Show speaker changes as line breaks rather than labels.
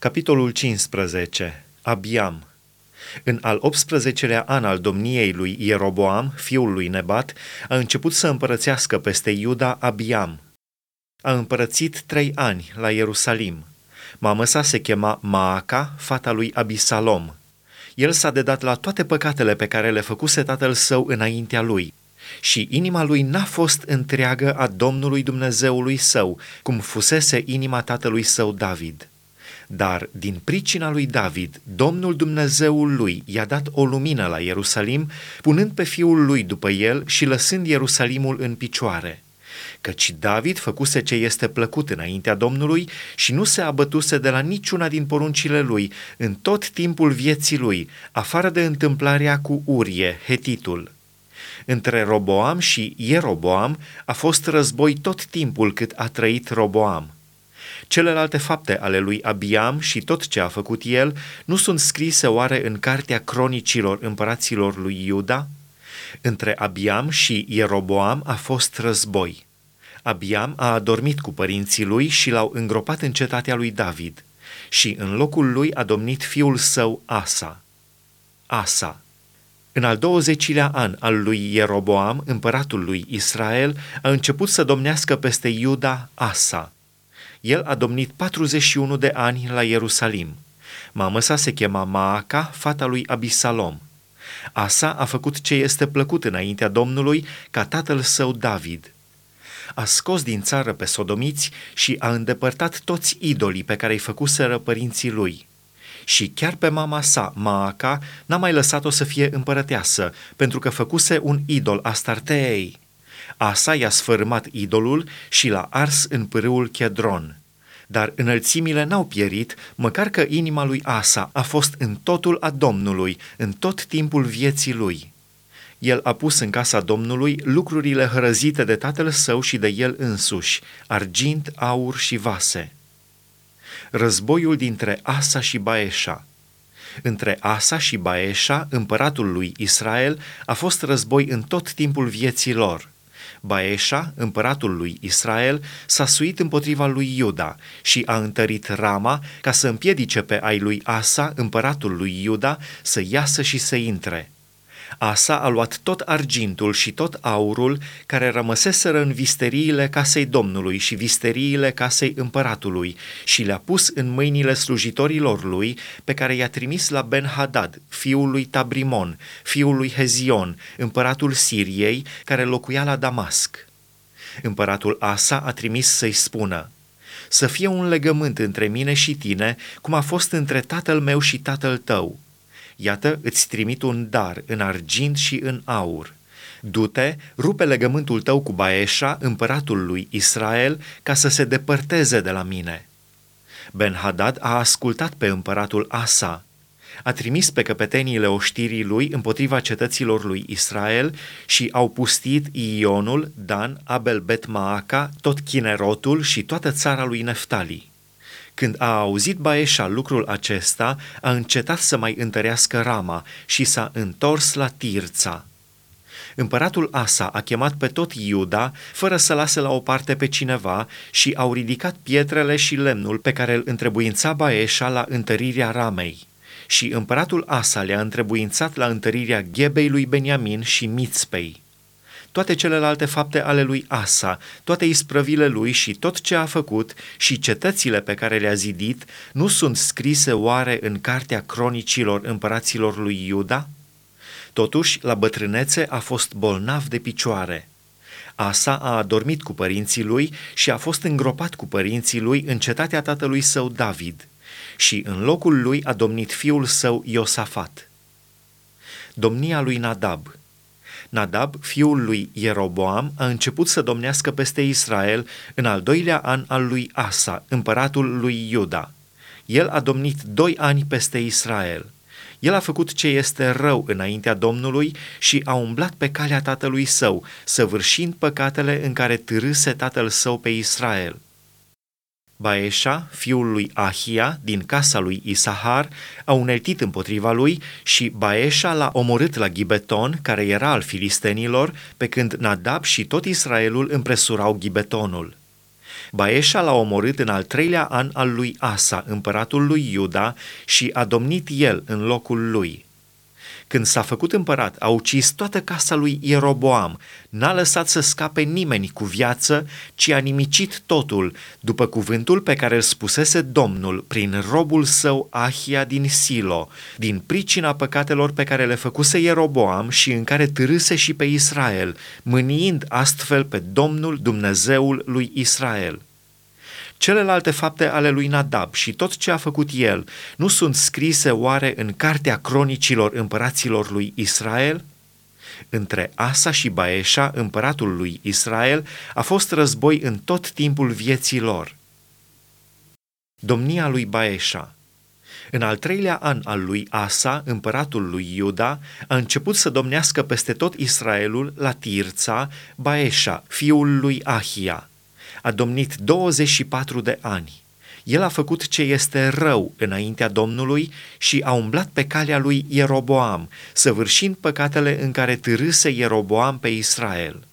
Capitolul 15. Abiam În al 18-lea an al domniei lui Ieroboam, fiul lui Nebat, a început să împărățească peste Iuda Abiam. A împărățit trei ani la Ierusalim. Mama sa se chema Maaca, fata lui Abisalom. El s-a dedat la toate păcatele pe care le făcuse tatăl său înaintea lui și inima lui n-a fost întreagă a Domnului Dumnezeului său, cum fusese inima tatălui său David. Dar din pricina lui David, Domnul Dumnezeul lui i-a dat o lumină la Ierusalim, punând pe fiul lui după el și lăsând Ierusalimul în picioare. Căci David făcuse ce este plăcut înaintea Domnului și nu se abătuse de la niciuna din poruncile lui în tot timpul vieții lui, afară de întâmplarea cu Urie, hetitul. Între Roboam și Ieroboam a fost război tot timpul cât a trăit Roboam. Celelalte fapte ale lui Abiam și tot ce a făcut el nu sunt scrise oare în cartea cronicilor împăraților lui Iuda? Între Abiam și Ieroboam a fost război. Abiam a adormit cu părinții lui și l-au îngropat în cetatea lui David și în locul lui a domnit fiul său Asa. Asa. În al 20-lea an al lui Ieroboam, împăratul lui Israel, a început să domnească peste Iuda Asa. El a domnit 41 de ani la Ierusalim. Mama sa se chema Maaca, fata lui Abisalom. Asa a făcut ce este plăcut înaintea Domnului ca tatăl său David. A scos din țară pe sodomiți și a îndepărtat toți idolii pe care îi făcuseră părinții lui. Și chiar pe mama sa, Maaca, n-a mai lăsat-o să fie împărăteasă, pentru că făcuse un idol Astarteei. Asa i-a sfărâmat idolul și l-a ars în pârâul Chedron. Dar înălțimile n-au pierit, măcar că inima lui Asa a fost în totul a Domnului, în tot timpul vieții lui. El a pus în casa Domnului lucrurile hărăzite de tatăl său și de el însuși, argint, aur și vase. Războiul dintre Asa și Baeșa – între Asa și Baeșa, împăratul lui Israel, a fost război în tot timpul vieții lor. Baeșa, împăratul lui Israel, s-a suit împotriva lui Iuda și a întărit Rama ca să împiedice pe ai lui Asa, împăratul lui Iuda, să iasă și să intre. Asa a luat tot argintul și tot aurul care rămăseseră în visteriile casei Domnului și visteriile casei împăratului și le-a pus în mâinile slujitorilor lui pe care i-a trimis la Ben-Hadad, fiul lui Tabrimon, fiul lui Hezion, împăratul Siriei, care locuia la Damasc. Împăratul Asa a trimis să-i spună, să fie un legământ între mine și tine, cum a fost între tatăl meu și tatăl tău, Iată, îți trimit un dar în argint și în aur. Du-te, rupe legământul tău cu Baeșa, împăratul lui Israel, ca să se depărteze de la mine. Ben-Hadad a ascultat pe împăratul Asa, a trimis pe căpeteniile oștirii lui împotriva cetăților lui Israel și au pustit Ionul, Dan, Abel Bet Maaca, tot Chinerotul și toată țara lui Neftali. Când a auzit Baeșa lucrul acesta, a încetat să mai întărească rama și s-a întors la Tirța. Împăratul Asa a chemat pe tot Iuda, fără să lase la o parte pe cineva, și au ridicat pietrele și lemnul pe care îl întrebuința Baeșa la întărirea ramei. Și împăratul Asa le-a întrebuințat la întărirea Ghebei lui Beniamin și Mițpei toate celelalte fapte ale lui Asa, toate isprăvile lui și tot ce a făcut și cetățile pe care le-a zidit, nu sunt scrise oare în cartea cronicilor împăraților lui Iuda? Totuși, la bătrânețe a fost bolnav de picioare. Asa a adormit cu părinții lui și a fost îngropat cu părinții lui în cetatea tatălui său David și în locul lui a domnit fiul său Iosafat. Domnia lui Nadab – Nadab, fiul lui Ieroboam, a început să domnească peste Israel în al doilea an al lui Asa, împăratul lui Iuda. El a domnit doi ani peste Israel. El a făcut ce este rău înaintea Domnului și a umblat pe calea tatălui său, săvârșind păcatele în care târâse tatăl său pe Israel. Baeșa, fiul lui Ahia, din casa lui Isahar, a uneltit împotriva lui și Baeșa l-a omorât la Gibeton, care era al filistenilor, pe când Nadab și tot Israelul împresurau Gibetonul. Baeșa l-a omorât în al treilea an al lui Asa, împăratul lui Iuda, și a domnit el în locul lui. Când s-a făcut împărat, a ucis toată casa lui Ieroboam, n-a lăsat să scape nimeni cu viață, ci a nimicit totul, după cuvântul pe care îl spusese Domnul prin robul său Ahia din Silo, din pricina păcatelor pe care le făcuse Ieroboam și în care târâse și pe Israel, mâniind astfel pe Domnul Dumnezeul lui Israel. Celelalte fapte ale lui Nadab și tot ce a făcut el nu sunt scrise oare în cartea cronicilor împăraților lui Israel? Între Asa și Baeșa, împăratul lui Israel, a fost război în tot timpul vieții lor. Domnia lui Baeșa în al treilea an al lui Asa, împăratul lui Iuda, a început să domnească peste tot Israelul la Tirța, Baeșa, fiul lui Ahia a domnit 24 de ani. El a făcut ce este rău înaintea Domnului și a umblat pe calea lui Ieroboam, săvârșind păcatele în care târâse Ieroboam pe Israel.